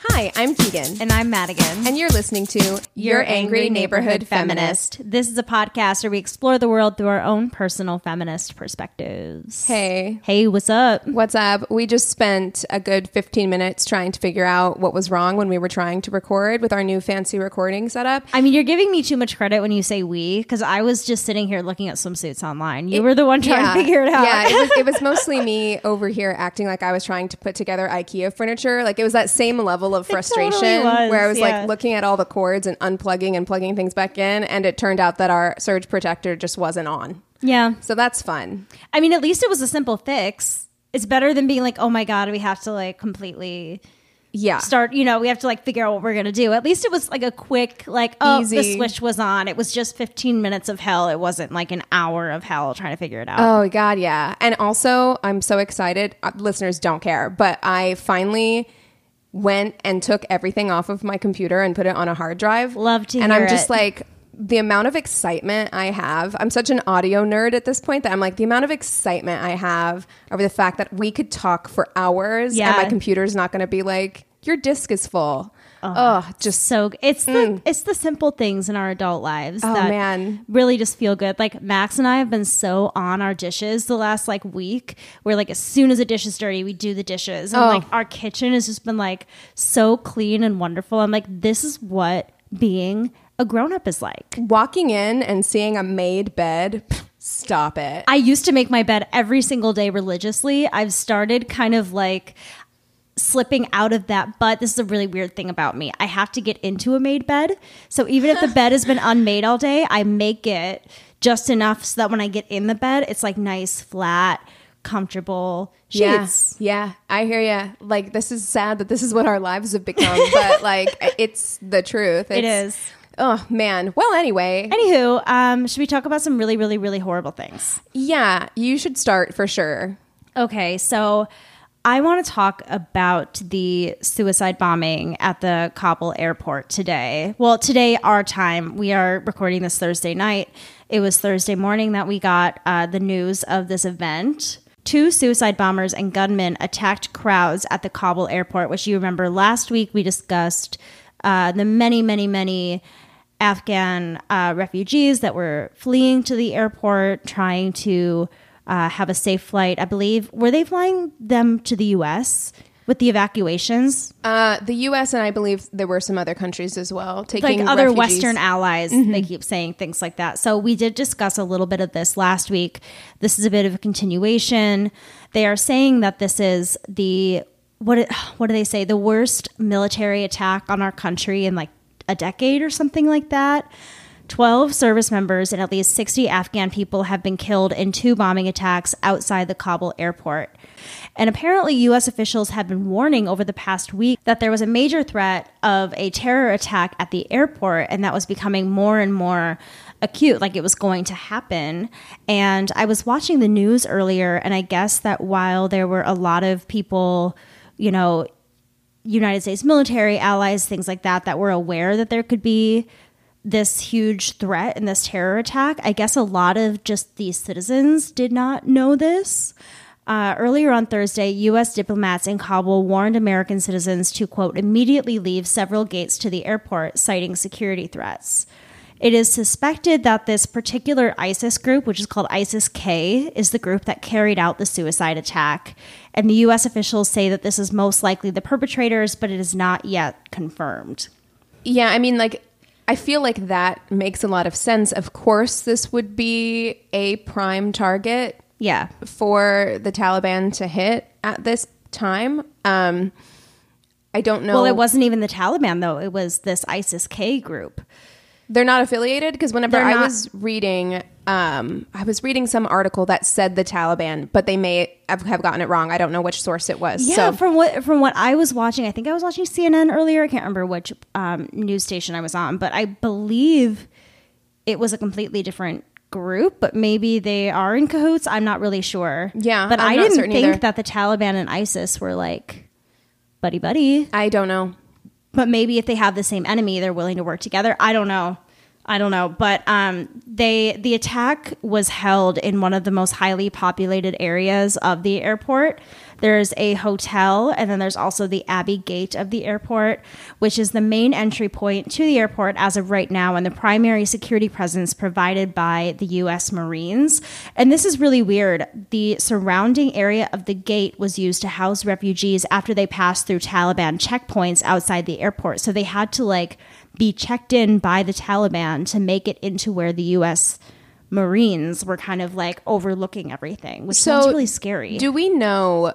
Hi, I'm Keegan. And I'm Madigan. And you're listening to Your Angry Neighborhood Feminist. This is a podcast where we explore the world through our own personal feminist perspectives. Hey. Hey, what's up? What's up? We just spent a good 15 minutes trying to figure out what was wrong when we were trying to record with our new fancy recording setup. I mean, you're giving me too much credit when you say we, because I was just sitting here looking at swimsuits online. You were the one trying yeah. to figure it out. Yeah, it was, it was mostly me over here acting like I was trying to put together IKEA furniture. Like it was that same level of frustration totally was, where I was yeah. like looking at all the cords and unplugging and plugging things back in. And it turned out that our surge protector just wasn't on. yeah. So that's fun. I mean, at least it was a simple fix. It's better than being like, oh my God, we have to like completely Yeah. start, you know, we have to like figure out what we're going to do. At least it was like a quick, like, oh, the switch was on. It was just 15 minutes of hell. It wasn't like an hour of hell trying to figure it out. Oh God, yeah. And also, I'm so excited. Uh, listeners don't care, but I finally went and took everything off of my computer and put it on a hard drive. Love to And I'm just it. like the amount of excitement I have. I'm such an audio nerd at this point that I'm like the amount of excitement I have over the fact that we could talk for hours Yeah. and my computer's not going to be like your disk is full. Oh, just so it's the hmm. it's the simple things in our adult lives Oh, that man. really just feel good. Like Max and I have been so on our dishes the last like week. Where like as soon as a dish is dirty, we do the dishes, and Oh. like our kitchen has just been like so clean and wonderful. I'm like, this is what being a grown up is like. walking in and seeing a made bed. Stop it. I used to make my bed every single day religiously. I've started kind of like slipping out of that, but this is a really weird thing about me. I have to get into a made bed. So even if the bed has been unmade all day, I make it just enough so that when I get in the bed, it's like nice, flat, comfortable sheets. Yeah, yeah, I hear you. Like this is sad that this is what our lives have become, but like it's the truth. It It's- Oh man. Well, anyway, Anywho, um, should we talk about some really, really, really horrible things? yeah, you should start for sure. Okay, so I want to talk about the suicide bombing at the Kabul airport today. Well, today, our time, we are recording this Thursday night. It was Thursday morning that we got uh, the news of this event. Two suicide bombers and gunmen attacked crowds at the Kabul airport, which you remember last week we discussed uh, the many, many, many Afghan uh, refugees that were fleeing to the airport, trying to uh, have a safe flight. I believe were they flying them to the U.S. with the evacuations, Uh, the U.S. and I believe there were some other countries as well taking like other refugees. Western allies. They keep saying things like that. So we did discuss a little bit of this last week. This is a bit of a continuation. They are saying that this is the what? What do they say? The worst military attack on our country in like a decade or something like that. 12 service members and at least 60 Afghan people have been killed in two bombing attacks outside the Kabul airport. And apparently, US officials have been warning over the past week that there was a major threat of a terror attack at the airport, and that was becoming more and more acute, like it was going to happen. And I was watching the news earlier, and I guess that while there were a lot of people, you know, United States military allies, things like that, that were aware that there could be this huge threat and this terror attack. I guess a lot of just these citizens did not know this. Uh, earlier on Thursday, U.S. diplomats in Kabul warned American citizens to, quote, immediately leave several gates to the airport, citing security threats. It is suspected that this particular ISIS group, which is called ISIS K, is the group that carried out the suicide attack. And the U.S. officials say that this is most likely the perpetrators, but it is not yet confirmed. Yeah, I mean, like, I feel like that makes a lot of sense. Of course, this would be a prime target Yeah. for the Taliban to hit at this time. Um, I don't know. Well, it wasn't even the Taliban, though. It was this ISIS K group. They're not affiliated because whenever They're I not- was reading, um, I was reading some article that said the Taliban, but they may have, have gotten it wrong. I don't know which source it was. Yeah, so from what from what I was watching, I think I was watching CNN earlier. I can't remember which um, news station I was on, but I believe it was a completely different group. But maybe they are in cahoots. I'm not really sure. Yeah, but I'm I didn't certain think either. that the Taliban and ISIS were like buddy buddy. I don't know. But maybe if they have the same enemy, they're willing to work together. I don't know. I don't know, but um, they the attack was held in one of the most highly populated areas of the airport. There's a hotel, and then there's also the Abbey Gate of the airport, which is the main entry point to the airport as of right now, and the primary security presence provided by the U.S. Marines. And this is really weird. The surrounding area of the gate was used to house refugees after they passed through Taliban checkpoints outside the airport. So they had to like be checked in by the Taliban to make it into where the U.S. Marines were kind of like overlooking everything, which sounds really scary. Do we know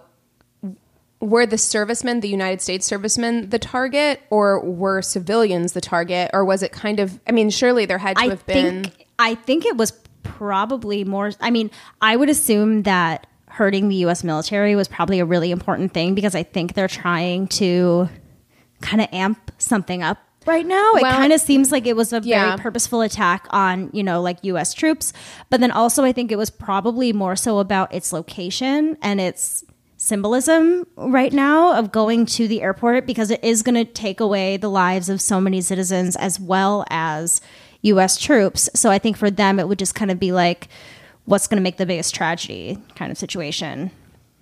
were the servicemen, the United States servicemen, the target, or were civilians the target, or was it kind of? I mean, surely there had to I have been. think I think it was probably more. I mean, I would assume that hurting the U.S. military was probably a really important thing because I think they're trying to kind of amp something up right now. it kind of seems like it was a yeah. very purposeful attack on you know like U.S. troops, but then also I think it was probably more so about its location and its symbolism right now of going to the airport because it is going to take away the lives of so many citizens as well as US troops. So I think for them it would just kind of be like what's going to make the biggest tragedy kind of situation.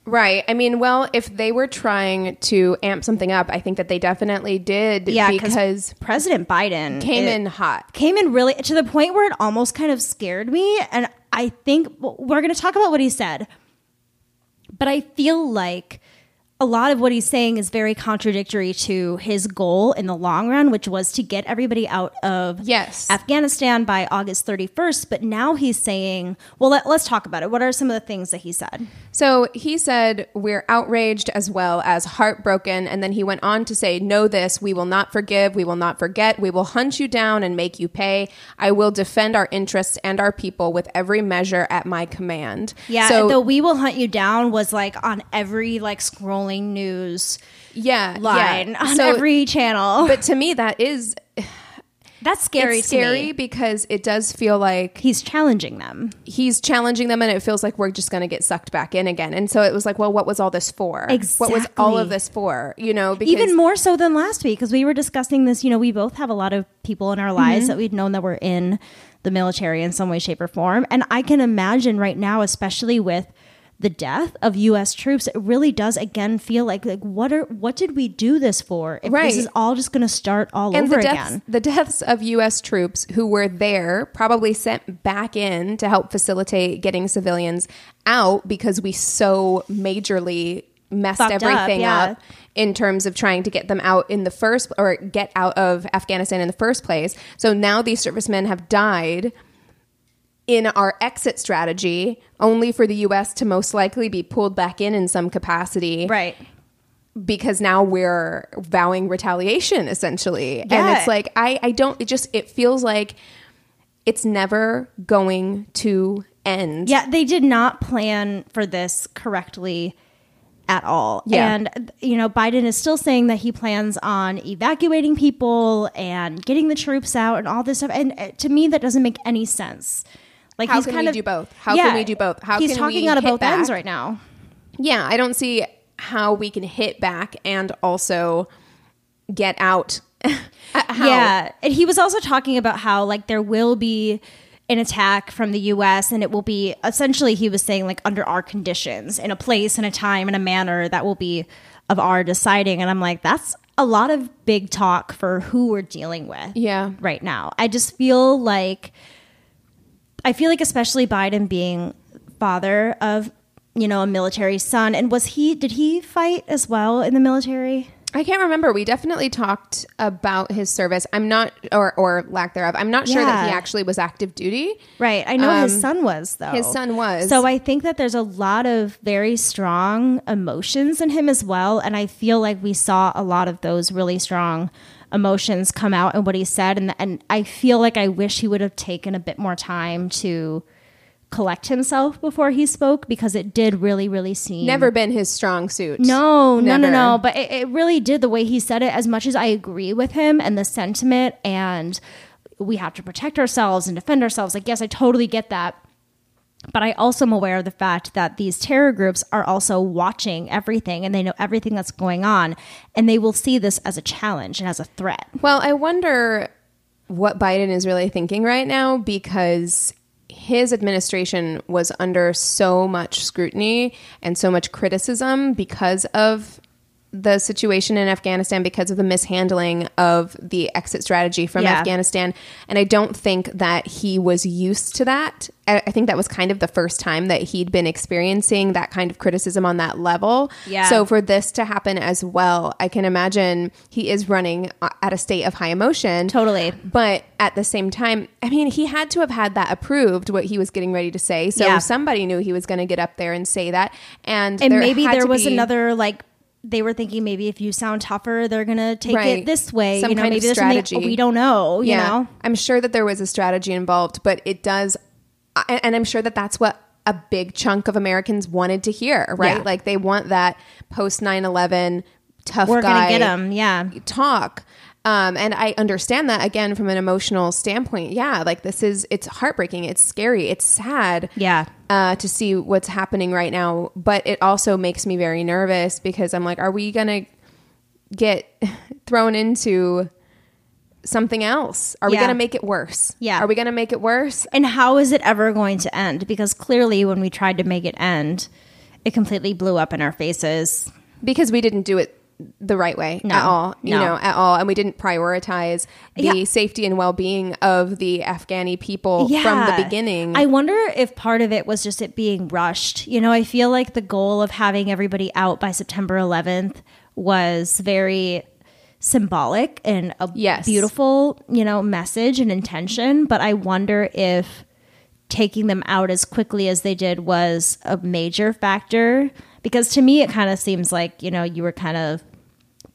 Right. I mean, well, if they were trying to amp something up, I think that they definitely did. Yeah, because President Biden came in hot. came in really to the point where it almost kind of scared me. And I think we're going to talk about what he said, but I feel like a lot of what he's saying is very contradictory to his goal in the long run, which was to get everybody out of Yes. Afghanistan by August 31st. But now he's saying, well, let, let's talk about it. What are some of the things that he said? So he said, We're outraged as well as heartbroken. And then he went on to say, Know this, we will not forgive, we will not forget, we will hunt you down and make you pay. I will defend our interests and our people with every measure at my command. Yeah, So, the "We Will Hunt You Down" was like on every like scrolling news yeah. line yeah. on So- every channel. But to me, that is That's scary. it's to me. scary because it does feel like He's challenging them. he's challenging them and it feels like we're just going to get sucked back in again. And so it was like, well, what was all this for? What was all of this for? You know, because Even more so than last week because we were discussing this. You know, we both have a lot of people in our Mm-hmm. lives that we've known that were in the military in some way, shape, or form. And I can imagine right now, especially with the death of U.S. troops, it really does again feel like like what are what did we do this for? If Right. this is all just going to start all and over the deaths, again. the deaths of U.S. troops who were there, probably sent back in to help facilitate getting civilians out because we so majorly messed Fucked up, everything yeah. up in terms of trying to get them out in the first or get out of Afghanistan in the first place. So now these servicemen have died in our exit strategy, only for the U.S. to most likely be pulled back in in some capacity, Right. because now we're vowing retaliation essentially and it's like i i don't it just it feels like it's never going to end Yeah, they did not plan for this correctly at all. Yeah. And, you know, Biden is still saying that he plans on evacuating people and getting the troops out and all this stuff. And uh, to me, that doesn't make any sense. Like, How he's can kind we of, do both? How can we do both? How he's can talking we out of both ends back? right now. yeah i don't see how we can hit back and also get out uh, How? Yeah, and he was also talking about how like there will be an attack from the U.S. and it will be essentially he was saying like under our conditions in a place and a time and a manner that will be of our deciding. And I'm like, that's a lot of big talk for who we're dealing with. Yeah. right now. I just feel like I feel like especially Biden being father of you know a military son and was he did he fight as well in the military? I can't remember. We definitely talked about his service. I'm not, or or lack thereof. I'm not sure that he actually was active duty. Right. I know his Um, son was though. his son was. So I think that there's a lot of very strong emotions in him as well and I feel like we saw a lot of those really strong emotions come out in what he said and and I feel like I wish he would have taken a bit more time to collect himself before he spoke because it did really really seem Never been his strong suit. no, no, no, no. But it, it really did the way he said it. As much as I agree with him and the sentiment, and we have to protect ourselves and defend ourselves. Like, yes, I totally get that. But I also am aware of the fact that these terror groups are also watching everything and they know everything that's going on. And they will see this as a challenge and as a threat. Well, I wonder what Biden is really thinking right now because his administration was under so much scrutiny and so much criticism because of the situation in Afghanistan because of the mishandling of the exit strategy from Yeah. Afghanistan. And I don't think that he was used to that. I I think that was kind of the first time that he'd been experiencing that kind of criticism on that level. Yeah. So for this to happen as well, I can imagine he is running uh, at a state of high emotion. Totally. But at the same time, I mean, he had to have had that approved, what he was getting ready to say. So Yeah. somebody knew he was going to get up there and say that. And, And maybe there was be- another, like, they were thinking maybe if you sound tougher, they're going to take Right. it this way. Some you know, kind maybe of strategy. we don't know, you know? I'm sure that there was a strategy involved, but it does, and I'm sure that that's what a big chunk of Americans wanted to hear, right? Yeah. Like they want that post 9 11 tough We're guy going to get them. Yeah. talk. Um, and I understand that again from an emotional standpoint. Yeah, like this is it's heartbreaking, it's scary, it's sad. Yeah. Uh, to see what's happening right now. But it also makes me very nervous because I'm like, are we gonna get thrown into something else? Are we gonna make it worse? Yeah. Are we gonna make it worse? And how is it ever going to end? Because clearly, when we tried to make it end, it completely blew up in our faces. Because we didn't do it the right way No. at all, you No. know, at all, and we didn't prioritize the Yeah. safety and well-being of the Afghani people from the beginning. I wonder if part of it was just it being rushed. You know, I feel like the goal of having everybody out by September 11th was very symbolic and a Yes. beautiful, you know, message and intention. But I wonder if taking them out as quickly as they did was a major factor. Because to me, it kind of seems like, you know, you were kind of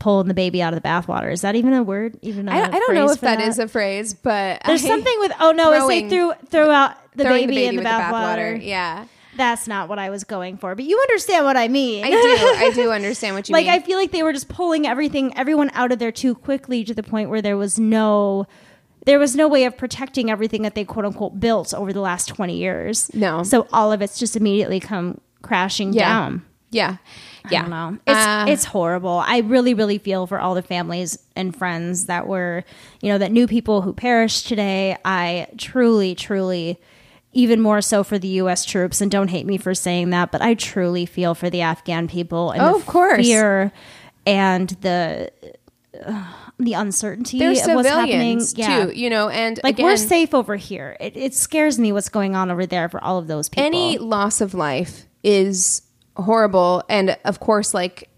pulling the baby out of the bathwater. Is that even a word? Even I I, I don't know if that is a phrase, but there's I- something with oh no, throwing- threw throw out the throwing baby, in the bathwater. Yeah, That's not what I was going for, but you understand what I mean. I do. I do understand what you like mean. Like I feel like they were just pulling everything, everyone out of there too quickly to the point where there was no, there was no way of protecting everything that they quote unquote built over the last twenty years. No. so all of it's just immediately come crashing yeah. down. Yeah. I Yeah. don't know. It's Uh, it's horrible. I really, really feel for all the families and friends that were, you know, that knew people who perished today. I truly, truly, even more so for the U.S. troops. And don't hate me for saying that, but I truly feel for the Afghan people and Oh, the of course. fear and the uh, the uncertainty they're of what's happening. Yeah. too, you know, and Like again, we're safe over here. It, it scares me what's going on over there for all of those people. any loss of life is horrible. And of course like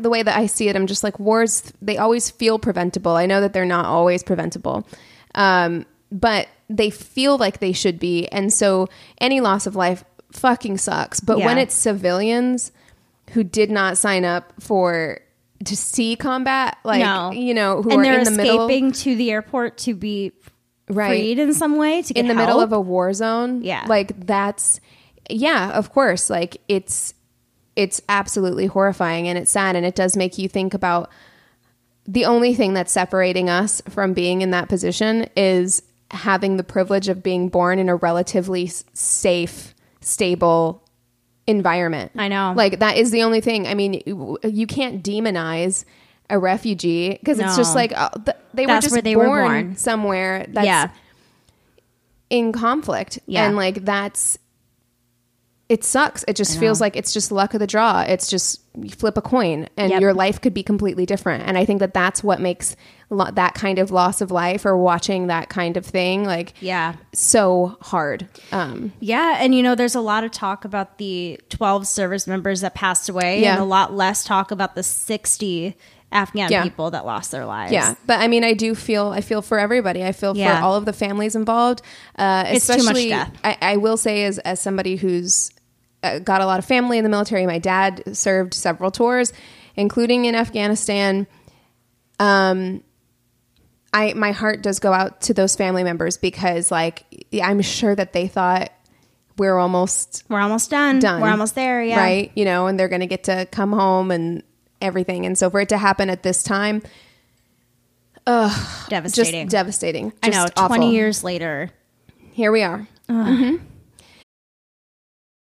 the way that i see it i'm just like wars they always feel preventable. I know that they're not always preventable. Um, but they feel like they should be. And so any loss of life fucking sucks. But when it's civilians who did not sign up for to see combat like no, you know who and are they're in the middle escaping to the airport to be Right. freed in some way to get in the middle of a war zone. Yeah. Like that's yeah, of course. Like it's it's absolutely horrifying and it's sad and it does make you think about the only thing that's separating us from being in that position is having the privilege of being born in a relatively safe, stable environment. I know. Like that is the only thing. I mean, you- can't demonize a refugee because it's just like uh, th- they were just they were born, born. somewhere that's yeah. in conflict Yeah. and like that's it sucks it just feels like it's just luck of the draw it's just you flip a coin and Yep. your life could be completely different and i think that that's what makes lo- that kind of loss of life or watching that kind of thing like Yeah. so hard um Yeah, and you know, there's a lot of talk about the 12 service members that passed away, Yeah. and a lot less talk about the 60 Afghan Yeah. people that lost their lives. yeah but i mean i do feel i feel for everybody i feel Yeah. for all of the families involved uh It's too much especially death. I, I will say as as somebody who's got a lot of family in the military my dad served several tours including in afghanistan um i my heart does go out to those family members because like i'm sure that they thought we're almost We're almost done. done. We're almost there. Yeah. Right. You know, and they're going to get to come home and everything. And so for it to happen at this time, Devastating. just devastating. I know. Just awful. 20 years later. Here we are.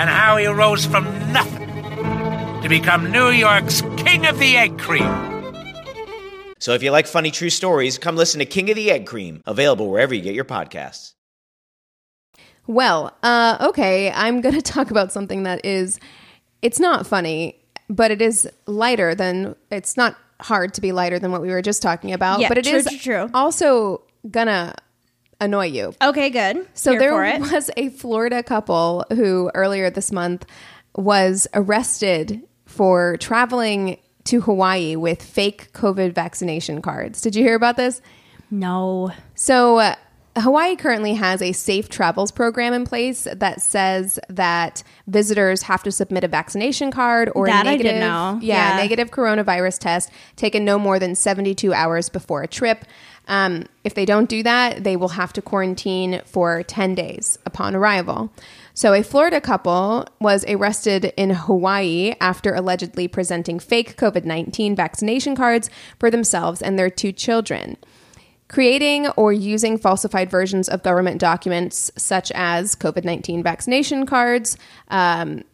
and how he rose from nothing to become New York's King of the Egg Cream. So if you like funny true stories, come listen to King of the Egg Cream, available wherever you get your podcasts. Well, uh, okay. I'm going to talk about something that is, it's not funny, but it is lighter than, it's not hard to be lighter than what we were just talking about. Yeah, but it true, is true, true. also gonna annoy you. Okay, good. So Here there was a Florida couple who earlier this month was arrested for traveling to Hawaii with fake COVID vaccination cards. Did you hear about this? No. So, uh, Hawaii currently has a safe travels program in place that says that visitors have to submit a vaccination card or That a I didn't negative, know. Yeah, Yeah. negative coronavirus test taken no more than 72 hours before a trip. Um, if they don't do that, they will have to quarantine for 10 days upon arrival. So, a Florida couple was arrested in Hawaii after allegedly presenting fake COVID 19 vaccination cards for themselves and their two children. Creating or using falsified versions of government documents, such as COVID 19 vaccination cards, um,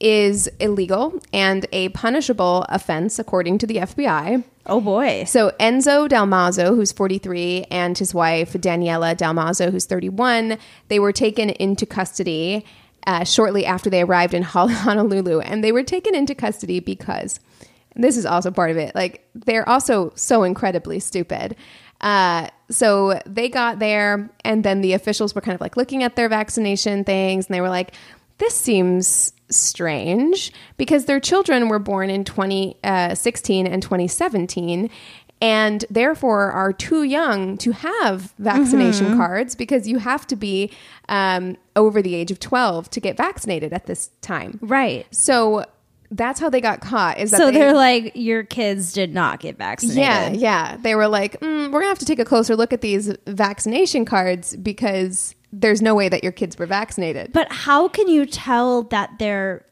is illegal and a punishable offense according to the FBI. Oh boy. So Enzo Dalmazzo, who's 43, and his wife Daniela Dalmazzo, who's 31, they were taken into custody uh, shortly after they arrived in Honolulu, and they were taken into custody because this is also part of it. Like they're also so incredibly stupid. Uh, so they got there, and then the officials were kind of like looking at their vaccination things, and they were like, "This seems strange," because their children were born in 2016 and 2017, and therefore are too young to have vaccination cards because you have to be um, over the age of 12 to get vaccinated at this time. Right. So that's how they got caught. Is that So they, they're like, your kids did not get vaccinated. yeah, yeah. They were like, mm, we're gonna have to take a closer look at these vaccination cards because there's no way that your kids were vaccinated. But how can you tell that they're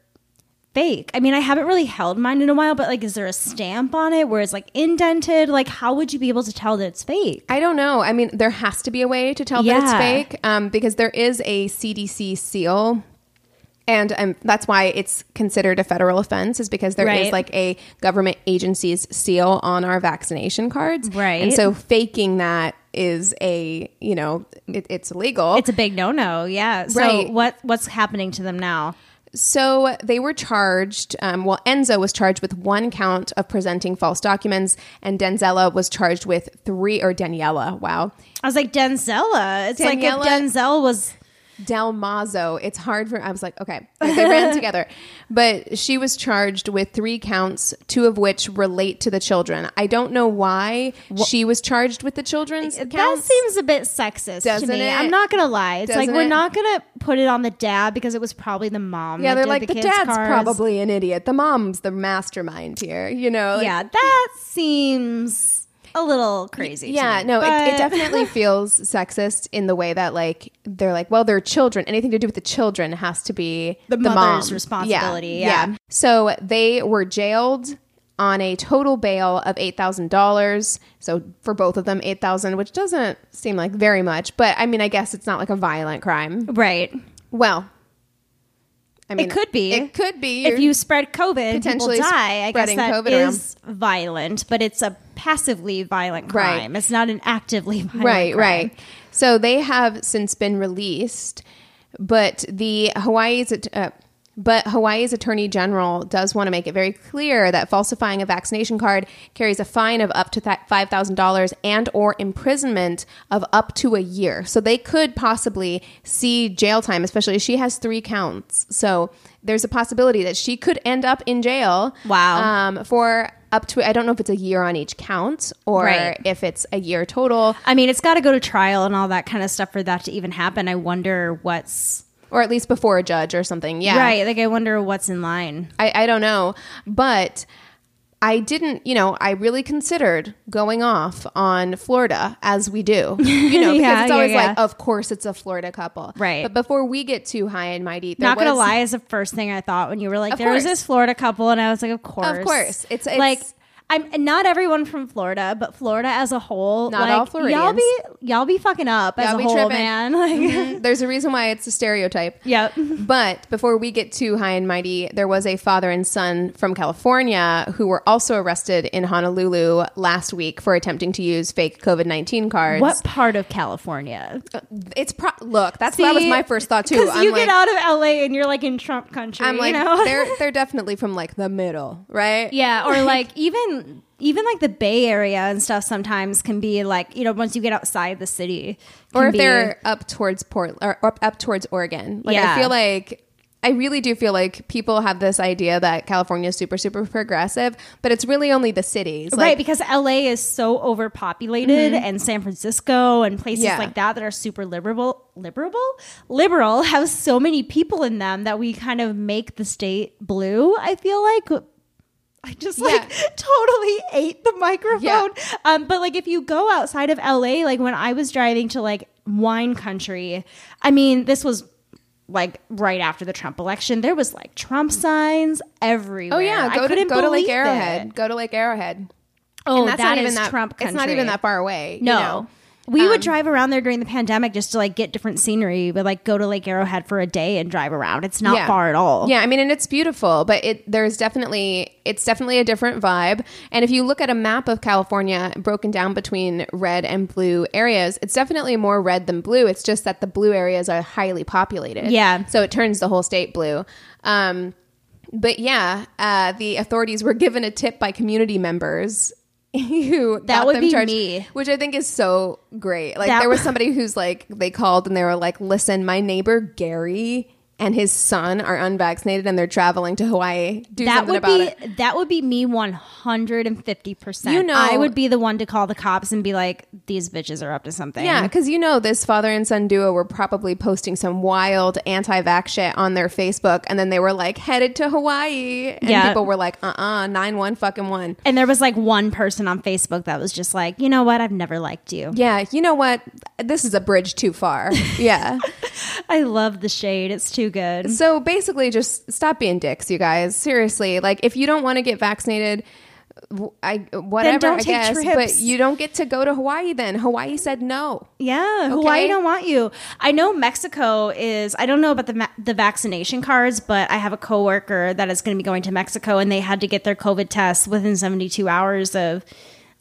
fake? I mean, I haven't really held mine in a while, but like, is there a stamp on it where it's like indented? Like, how would you be able to tell that it's fake? I don't know. I mean, there has to be a way to tell that it's fake um, because there is a CDC seal. And um, that's why it's considered a federal offense, is because there is Right. like a government agency's seal on our vaccination cards. Right. And so faking that is a, you know, it, it's illegal. It's a big no no. Yeah. So Right. what what's happening to them now? So they were charged. Um, well, Enzo was charged with one count of presenting false documents, and Denzella was charged with three. Or Daniela, wow, I was like Denzella. It's like if Denzel was Del Mazo. It's hard for. I was like, okay, they ran together, but she was charged with three counts, two of which relate to the children. I don't know why she was charged with the children's That counts. seems a bit sexist Doesn't to me. it? I'm not gonna lie. It's like Doesn't we're it? not gonna put it on the dad because it was probably the mom. yeah, they're like the, kids' dad's cards. probably an idiot. The mom's the mastermind here. You know, like- yeah, that seems a little crazy. Yeah, no, it, it definitely feels sexist in the way that like they're like, well, they're children. Anything to do with the children has to be The the, mother's mom. responsibility, yeah. So they were jailed on a total bail of eight thousand dollars. So for both of them, eight thousand, which doesn't seem like very much, but I mean, I guess it's not like a violent crime, right? Well, I mean, it could be. It could be if you spread COVID, and people potentially die. I guess that COVID around. is violent, but it's a passively violent Right. crime. It's not an actively violent right crime. Right, right so they have since been released but the hawaii's uh, but hawaii's attorney general does want to make it very clear that falsifying a vaccination card carries a fine of up to $5000 and or imprisonment of up to a year so they could possibly see jail time especially she has three counts so there's a possibility that she could end up in jail Wow. um, for up to i don't know if it's a year on each count or Right. if it's a year total I mean, it's got to go to trial and all that kind of stuff for that to even happen. I wonder what's or at least before a judge or something. Yeah. right. Like, I wonder what's in line. I, I don't know. But I didn't, you know, I really considered going off on Florida as we do, you know, because Yeah, it's always yeah. like, of course it's a Florida couple. Right. But before we get too high and mighty, there Not gonna lie, is the first thing I thought when you were like, "There was this Florida couple," and I was like, "Of course, of course. It's- it's- like." I'm not everyone from Florida, but Florida as a whole. Not like, all Floridians. Y'all be y'all be fucking up as Y'all a be whole, tripping. man. Like, Mhm. There's a reason why it's a stereotype. Yep. But before we get too high and mighty, there was a father and son from California who were also arrested in Honolulu last week for attempting to use fake COVID 19 cards. what part of California? It's pro- look. That's that was my first thought too. Because I'm you like, get out of LA and you're like in Trump country. I'm like you know? they're they're definitely from like the middle, right? yeah, or like even even like the Bay Area and stuff. Sometimes can be like you know once you get outside the city, Or if be- they're up towards Port or up, up towards Oregon. Like Yeah. I feel like I really do feel like people have this idea that California is super super progressive, but it's really only the cities. right because LA is so overpopulated mm-hmm. and San Francisco and places Yeah. like that that are super liberal liberal liberal have so many people in them that we kind of make the state blue I feel like I just like totally ate the microphone Yeah. um but like if you go outside of LA like when I was driving to like wine country I mean this was like right after the Trump election there was like Trump signs everywhere Oh yeah, I go to go to Lake Arrowhead. it. Go to Lake Arrowhead. Oh, And that's that not even is that Trump It's not even that far away. you No. know? We would Um, drive around there during the pandemic just to like get different scenery. But like go to Lake Arrowhead for a day and drive around. It's not Yeah. far at all. Yeah, I mean, and it's beautiful, but it there's definitely it's definitely a different vibe. And if you look at a map of California broken down between red and blue areas, it's definitely more red than blue. It's just that the blue areas are highly populated. Yeah. so it turns the whole state blue. Um, but yeah, uh, the authorities were given a tip by community members. Who That would them be charged, me. which I think is so great. Like That- there was somebody who's like they called and they were like, "Listen, my neighbor Gary and his son are unvaccinated and they're traveling to Hawaii. Do that something would about be it." that would be me one hundred and fifty percent. You know- I would be the one to call the cops and be like, "These bitches are up to something." Yeah, because you know this father and son duo were probably posting some wild anti-vax shit on their Facebook, and then they were like headed to Hawaii, and Yeah. people were like, "Uh, uh nine one fucking one." And there was like one person on Facebook that was just like, you know what? I've never liked you. Yeah, you know what? This is a bridge too far. Yeah. I love the shade. It's too good. So basically, just stop being dicks, you guys. Seriously, like if you don't want to get vaccinated, I whatever don't I take guess, trips. but you don't get to go to Hawaii. Then Hawaii said no. Yeah, Hawaii don't want you. I know Mexico is. I don't know about the the vaccination cards, but I have a coworker that is going to be going to Mexico, and they had to get their COVID test within seventy two hours of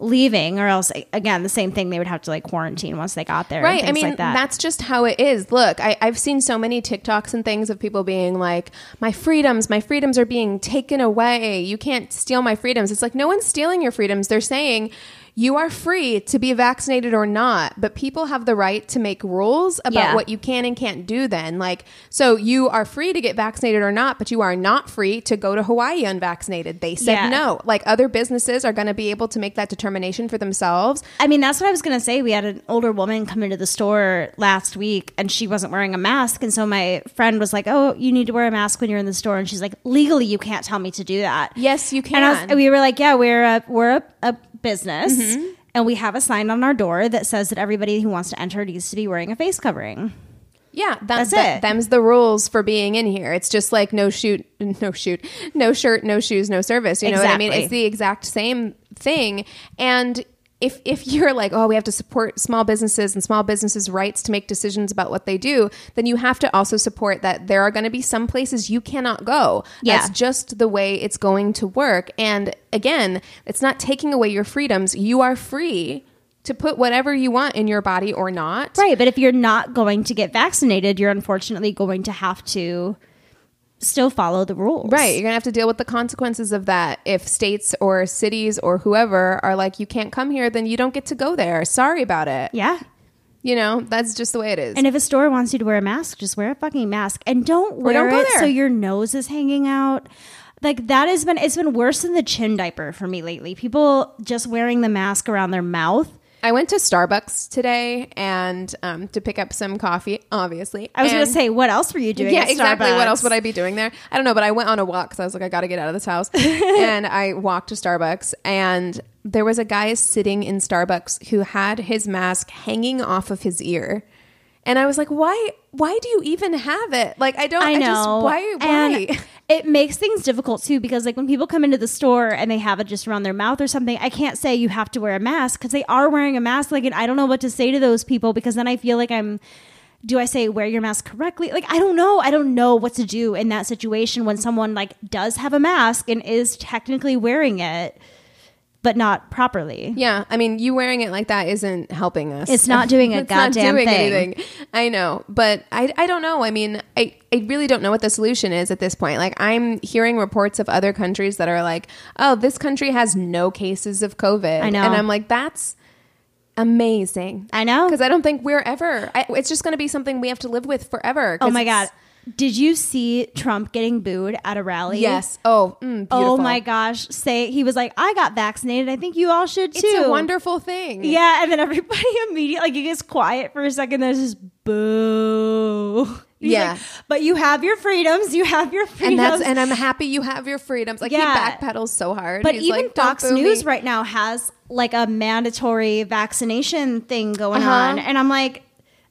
leaving, or else again the same thing. They would have to like quarantine once they got there. Right. I mean, like that. that's just how it is. Look, I, I've seen so many TikToks and things of people being like, my freedoms, my freedoms are being taken away. You can't steal my freedoms. It's like, no one's stealing your freedoms. They're saying, you are free to be vaccinated or not, but people have the right to make rules about Yeah. what you can and can't do then. Like, so you are free to get vaccinated or not, but you are not free to go to Hawaii unvaccinated. They said Yeah. no. Like, other businesses are going to be able to make that determination for themselves. I mean, that's what I was going to say. We had an older woman come into the store last week and she wasn't wearing a mask. And so my friend was like, Oh, you need to wear a mask when you're in the store. And she's like, Legally, you can't tell me to do that. Yes, you can. And, was, we were like, Yeah, we're a, we're a, a business. Mm-hmm. And we have a sign on our door that says that everybody who wants to enter needs to be wearing a face covering. Yeah, that, That's that- it. Them's the rules for being in here. It's just like no shoot, no shoot, no shirt, no shoes, no service. You know what I mean? It's the exact same thing. And if if you're like, oh, we have to support small businesses and small businesses' rights to make decisions about what they do, then you have to also support that there are going to be some places you cannot go. Yeah. That's just the way it's going to work. And again, it's not taking away your freedoms. You are free to put whatever you want in your body or not. Right. But if you're not going to get vaccinated, you're unfortunately going to have to still follow the rules. Right. You're going to have to deal with the consequences of that. If states or cities or whoever are like, you can't come here, then you don't get to go there. Sorry about it. Yeah. You know, that's just the way it is. And if a store wants you to wear a mask, just wear a fucking mask and don't wear don't it there. so your nose is hanging out. Like that has been it's been worse than the chin diaper for me lately. People just wearing the mask around their mouth. I went to Starbucks today and um, to pick up some coffee, obviously. I was going to say, what else were you doing? Yeah, exactly. What else would I be doing there? I don't know, but I went on a walk because I was like, I got to get out of this house. and I walked to Starbucks, and there was a guy sitting in Starbucks who had his mask hanging off of his ear. And I was like, why? Why do you even have it? Like, I don't. I I know. just, why? Why? And it makes things difficult too because like when people come into the store and they have it just around their mouth or something, I can't say you have to wear a mask because they are wearing a mask. Like, and I don't know what to say to those people because then I feel like I'm. Do I say wear your mask correctly? Like I don't know. I don't know what to do in that situation when someone like does have a mask and is technically wearing it, but not properly. Yeah, I mean, you wearing it like that isn't helping us. It's not doing a goddamn doing thing. anything. I know, but I, I don't know. I mean, I, I really don't know what the solution is at this point. Like, I'm hearing reports of other countries that are like, oh, this country has no cases of COVID. I know. And I'm like, that's amazing. I know. Because I don't think we're ever, I, it's just going to be something we have to live with forever. Oh my god. Did you see Trump getting booed at a rally? Yes. Oh, mm, Oh my gosh. Say he was like, I got vaccinated. I think you all should too. It's a wonderful thing. Yeah, and then everybody immediately like it gets quiet for a second. There's just boo. He's Yeah. like, but you have your freedoms. You have your freedoms. And that's and I'm happy you have your freedoms. Like Yeah. he backpedals so hard. but He's even like, Fox boo me." News right now has like a mandatory vaccination thing going Uh-huh. on, and I'm like,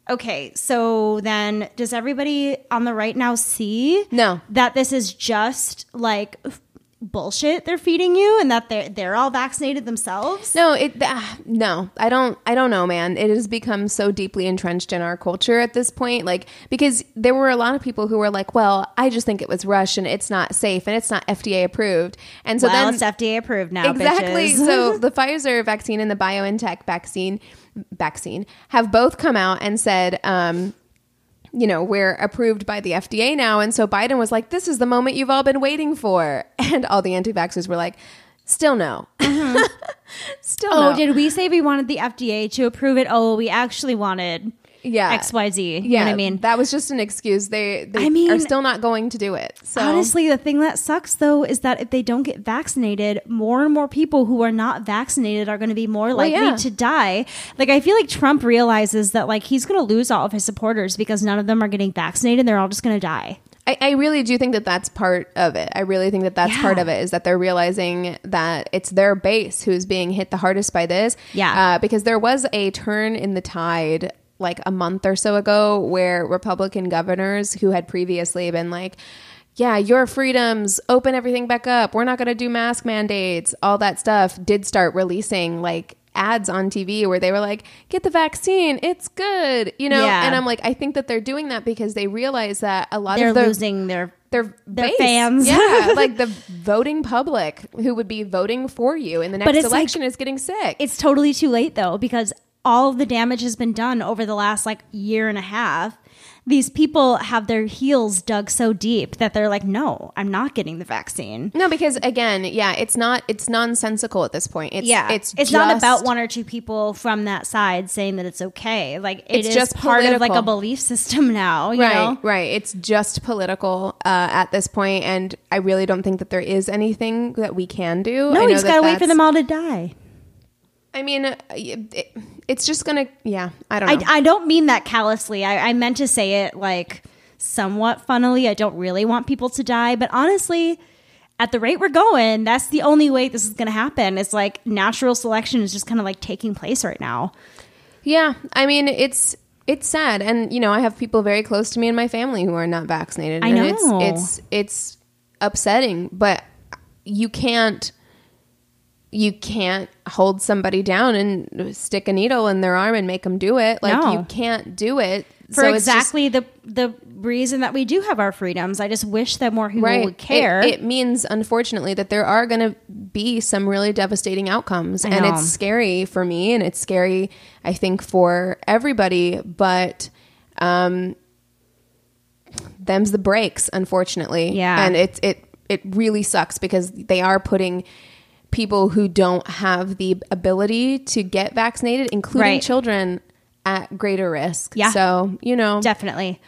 okay, so then does everybody on the right now see No. that this is just like f- bullshit they're feeding you, and that they're they're all vaccinated themselves? No, it ah, no. I don't I don't know, man. It has become so deeply entrenched in our culture at this point like because there were a lot of people who were like, "Well, I just think it was Russian. It's not safe and it's not FDA approved." And so well, then it's FDA approved now. Exactly. bitches. so the Pfizer vaccine and the BioNTech vaccine vaccine have both come out and said um you know, we're approved by the FDA now. And so Biden was like, this is the moment you've all been waiting for. And all the anti vaxxers were like, still no. still oh, no. did we say we wanted the FDA to approve it? Oh, we actually wanted yeah. X Y Z. You Yeah. know what I mean? That was just an excuse. They, they I mean- are still not going to do it. So Honestly, the thing that sucks though is that if they don't get vaccinated, more and more people who are not vaccinated are going to be more likely yeah. to die. Like I feel like Trump realizes that like he's going to lose all of his supporters because none of them are getting vaccinated. They're all just going to die. I, I really do think that that's part of it. I really think that that's Yeah. part of it is that they're realizing that it's their base who's being hit the hardest by this. Yeah. Uh, because there was a turn in the tide like a month or so ago where Republican governors who had previously been like, yeah, your freedoms, open everything back up. We're not going to do mask mandates, all that stuff, did start releasing like ads on TV where they were like, get the vaccine, it's good, you know? Yeah. And I'm like, I think that they're doing that because they realize that a lot of They're of the losing their their their base. fans. yeah, like the voting public who would be voting for you in the next it's like- election is getting sick. It's totally too late though because all of the damage has been done over the last like year and a half. These people have their heels dug so deep that they're like, no, I'm not getting the vaccine. No, because again, yeah, it's not it's nonsensical at this point. It's yeah, it's it's not about one or two people from that side saying that it's okay. Like it It's is just part of like a belief system now. You right, know? right. It's just political uh, at this point, and I really don't think that there is anything that we can do. I No, we just gotta wait for them all to die. I mean, uh, it, it's just gonna. Yeah, I don't know. I, I don't mean that callously. I, I meant to say it like somewhat funnily. I don't really want people to die, but honestly, at the rate we're going, that's the only way this is going to happen. It's like natural selection is just kind of like taking place right now. Yeah, I mean it's it's sad, and you know I have people very close to me in my family who are not vaccinated. I and know. it's it's it's upsetting, but you can't you can't hold somebody down and stick a needle in their arm and make them do it. Like No. you can't do it For So it's just- exactly the the reason that we do have our freedoms. I just wish that more people would care. It, it means, unfortunately, that there are going to be some really devastating outcomes, and it's scary for me, and it's scary, I think, for everybody. But um, them's the breaks, unfortunately. Yeah. and it it it really sucks because they are putting people who don't have the ability to get vaccinated, including Right. children, at greater risk. Yeah. So you know, Definitely.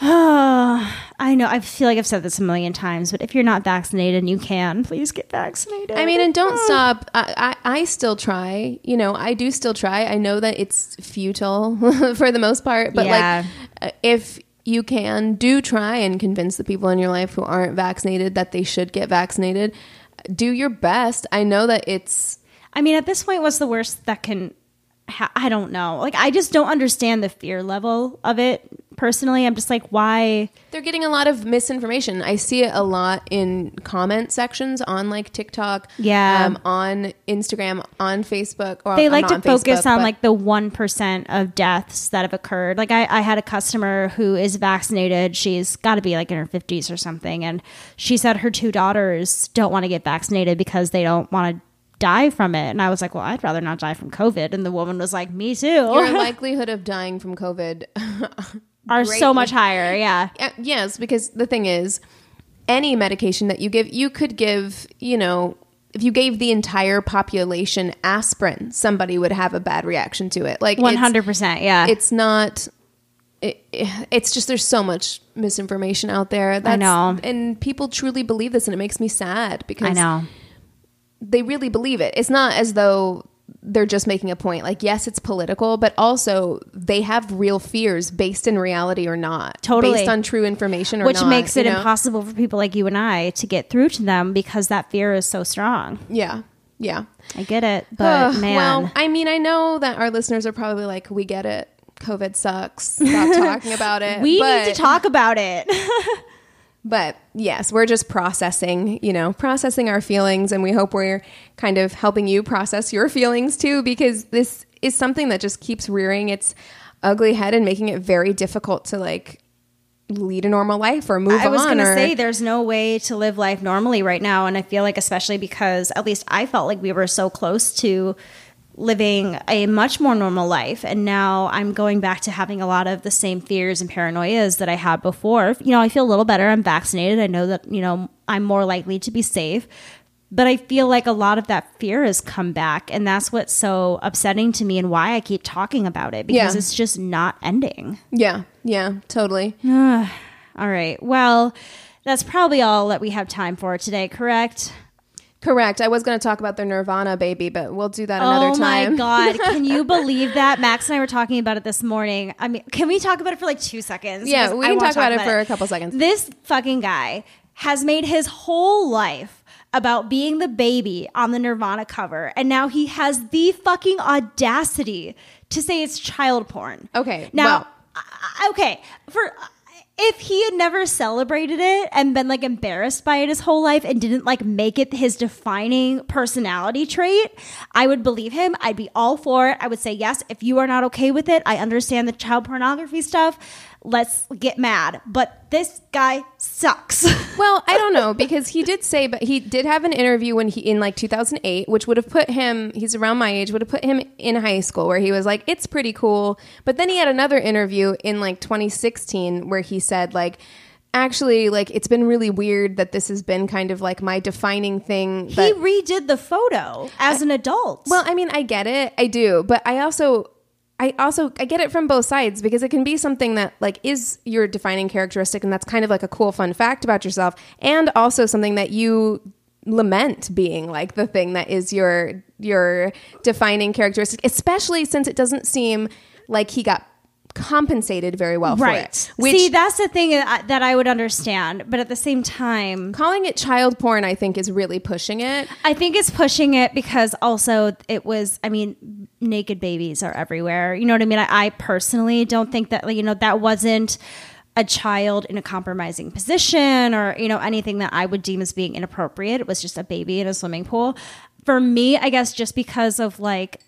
I know. I feel like I've said this a million times, but if you're not vaccinated and you can, please get vaccinated. I mean, and don't stop. I, I, I still try. You know, I do still try. I know that it's futile for the most part, but Yeah. like, uh, if you can, do try and convince the people in your life who aren't vaccinated that they should get vaccinated. Do your best. I know that it's. I mean, at this point, what's the worst that can? Ha- I don't know. Like, I just don't understand the fear level of it. Personally, I'm just like, why? They're getting a lot of misinformation. I see it a lot in comment sections on like TikTok, Yeah. um, on Instagram, on Facebook. Or they like to focus Facebook, on like the 1% of deaths that have occurred. Like I, I had a customer who is vaccinated. She's got to be like in her 50s or something. And she said her two daughters don't want to get vaccinated because they don't want to die from it. And I was like, well, I'd rather not die from COVID. And the woman was like, me too. your likelihood of dying from COVID Are so much higher. Yeah. Uh, yes, because the thing is, any medication that you give, you could give, you know, if you gave the entire population aspirin, somebody would have a bad reaction to it. Like 100%. Yeah. It's not. It, it's just there's so much misinformation out there. That's, know. and people truly believe this, and it makes me sad because I know. they really believe it. It's not as though they're just making a point. Like, yes, it's political, but also they have real fears based in reality or not. Totally. Based on true information or Which not, makes it know? impossible for people like you and I to get through to them because that fear is so strong. Yeah. Yeah. I get it. But man. Well, I mean, I know that our listeners are probably like, we get it. COVID sucks. Stop talking about it. we But- need to talk about it. But yes, we're just processing, you know, processing our feelings. And we hope we're kind of helping you process your feelings too, because this is something that just keeps rearing its ugly head and making it very difficult to like lead a normal life or move on. I was going to say there's no way to live life normally right now. And I feel like, especially because at least I felt like we were so close to living a much more normal life. And now I'm going back to having a lot of the same fears and paranoias that I had before. You know, I feel a little better. I'm vaccinated. I know that, you know, I'm more likely to be safe. But I feel like a lot of that fear has come back. And that's what's so upsetting to me and why I keep talking about it because Yeah. it's just not ending. yeah, yeah, totally. All right. Well, that's probably all that we have time for today, correct? Correct. I was going to talk about the Nirvana baby, but we'll do that another oh time. Oh my god! Can you believe that? Max and I were talking about it this morning. I mean, can we talk about it for like two seconds? Yeah, we I can talk about it for a couple seconds. This fucking guy has made his whole life about being the baby on the Nirvana cover, and now he has the fucking audacity to say it's child porn. Okay, now, well- I- okay, for if he had never celebrated it and been like embarrassed by it his whole life and didn't like make it his defining personality trait, I would believe him. I'd be all for it. I would say, yes, if you are not okay with it, I understand the child pornography stuff. Let's get mad. But this guy sucks. Well, I don't know because he did say, but he did have an interview when he in like 2008, which would have put him. He's around my age, would have put him in high school, where he was like, "It's pretty cool." But then he had another interview in like 2016 where he said like. Actually, like it's been really weird that this has been kind of like my defining thing. he redid the photo as an adult. well, I mean, I get it. I do. But I also I also I get it from both sides because it can be something that like is your defining characteristic and that's kind of like a cool fun fact about yourself and also something that you lament being like the thing that is your your defining characteristic especially since it doesn't seem like he got compensated very well for right. it. Which See, that's the thing that that I would understand, but at the same time, calling it child porn I think is really pushing it. I think it's pushing it because also it was, I mean, naked babies are everywhere. You know what I mean? I, I personally don't think that, you know, that wasn't a child in a compromising position or, you know, anything that I would deem as being inappropriate. It was just a baby in a swimming pool. For me, I guess just because of like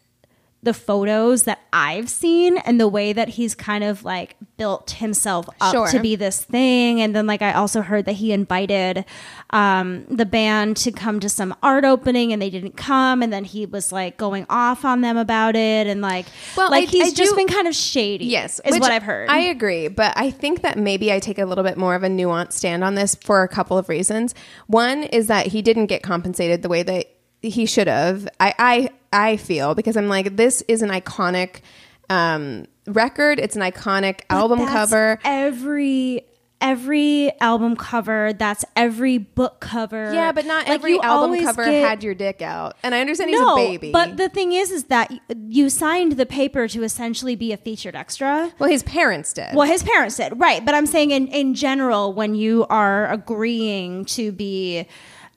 the photos that I've seen and the way that he's kind of like built himself up Sure. to be this thing. And then like I also heard that he invited um, the band to come to some art opening and they didn't come. And then he was like going off on them about it. And like, Well, like I- he's I just do- been kind of shady. Yes, is what I've heard. I agree, but I think that maybe I take a little bit more of a nuanced stand on this for a couple of reasons. One is that he didn't get compensated the way that he should have. I I I feel because I'm like this is an iconic um, record. It's an iconic album That's cover. Every every album cover, that's every book cover. Yeah, but not Like, every album cover get- had your dick out. And I understand no, he's a baby. But the thing is, is that you signed the paper to essentially be a featured extra. well, his parents did. Well, his parents did, right? But I'm saying in in general, when you are agreeing to be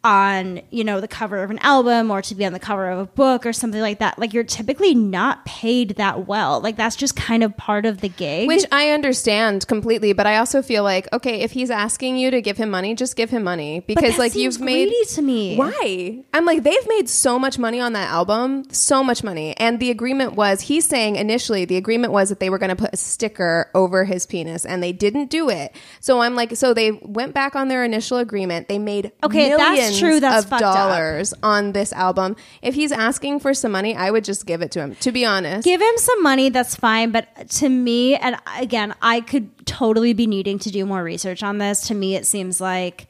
on, you know, the cover of an album or to be on the cover of a book or something like that, like you're typically not paid that well. Like that's just kind of part of the gig. Which I understand completely, but I also feel like okay, if he's asking you to give him money, just give him money because like you've made to me. Why? I'm like they've made so much money on that album, so much money, and the agreement was he's saying initially the agreement was that they were going to put a sticker over his penis, and they didn't do it. So I'm like, so they went back on their initial agreement. They made Okay, if that's true, that's of fucked up. dollars on this album. If he's asking for some money, I would just give it to him. To be honest, Give him some money, that's fine. But to me, and again, I could totally be needing to do more research on this. To me, it seems like,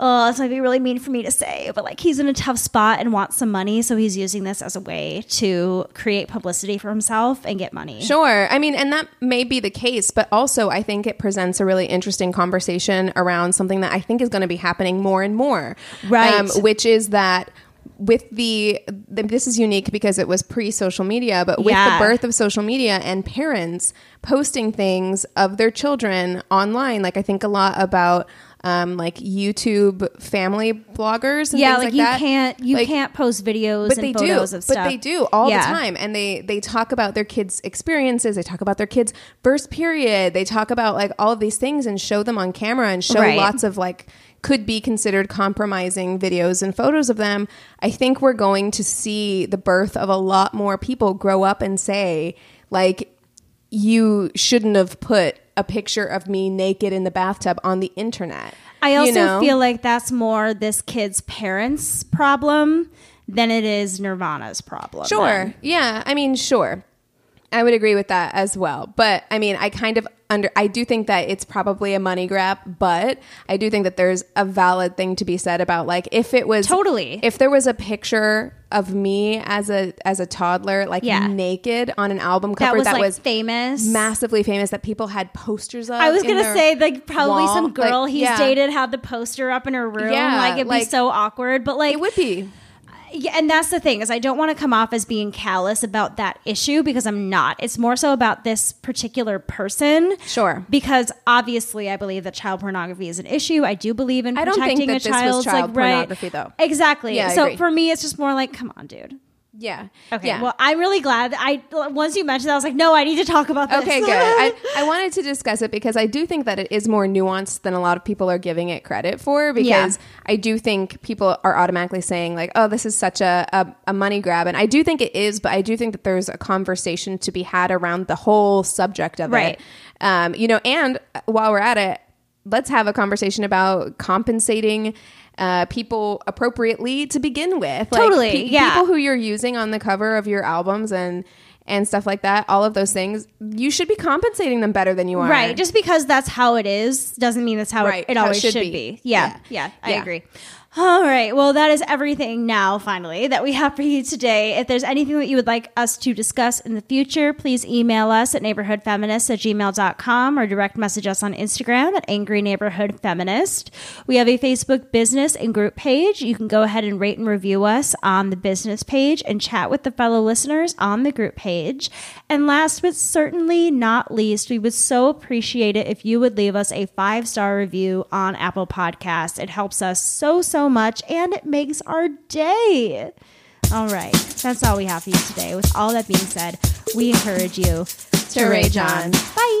oh, this might be really mean for me to say, but like he's in a tough spot and wants some money. So he's using this as a way to create publicity for himself and get money. Sure. I mean, and that may be the case, but also I think it presents a really interesting conversation around something that I think is going to be happening more and more. Um, Right. which is that with the, the this is unique because it was pre social media, but with Yeah. the birth of social media and parents posting things of their children online, like I think a lot about um, like YouTube family bloggers. And Yeah, things like, like you that. can't you Like- can't post videos but and they do of stuff. but they do all Yeah. the time and they they talk about their kids experiences they talk about their kids first period they talk about like all of these things and show them on camera and show Right. lots of like could be considered compromising videos and photos of them i think we're going to see the birth of a lot more people grow up and say like you shouldn't have put a picture of me naked in the bathtub on the internet I You also know? feel like that's more this kid's parents' problem than it is Nirvana's problem. Sure. then. Yeah. I mean, sure. I would agree with that as well. But I mean, I kind of under, I do think that it's probably a money grab, but I do think that there's a valid thing to be said about like if it was Totally. if there was a picture of me as a as a toddler like Yeah. naked on an album That cover was, that like, was famous. massively famous that people had posters of I was in gonna their say like probably wall. some girl Like, he's yeah. dated had the poster up in her room. Yeah, like it'd be so awkward. But like it would be Yeah, and that's the thing is I don't want to come off as being callous about that issue because I'm not. It's more so about this particular person. Sure. Because obviously I believe that child pornography is an issue. I do believe in I don't think protecting that a this was child's child like right. pornography, though. Exactly. Yeah, I so agree. for me it's just more like come on, dude. Yeah. Okay. Yeah. Well, I'm really glad. that I once you mentioned that, I was like, no, I need to talk about this. Okay, good. I, I wanted to discuss it because I do think that it is more nuanced than a lot of people are giving it credit for. Because Yeah. I do think people are automatically saying like, "Oh, this is such a, a a money grab," and I do think it is. But I do think that there's a conversation to be had around the whole subject of Right. it. Um, you know, and while we're at it, let's have a conversation about compensating. Uh, people appropriately to begin with, Like, Totally, yeah. People who you're using on the cover of your albums and and stuff like that, all of those things, you should be compensating them better than you are. Right. Just because that's how it is doesn't mean that's how Right, it, it how it always should should, be. be. Yeah. Yeah. Yeah. I Yeah. agree. All right. Well, that is everything now, finally, that we have for you today. If there's anything that you would like us to discuss in the future, please email us at neighborhoodfeminist at gmail.com or direct message us on Instagram at Angry Neighborhood Feminist. We have a Facebook business and group page. You can go ahead and rate and review us on the business page and chat with the fellow listeners on the group page. And last but certainly not least, we would so appreciate it if you would leave us a five star review on Apple Podcasts. It helps us so, so much and it makes our day. All right, that's all we have for you today. With all that being said, we encourage you To rage on. Bye.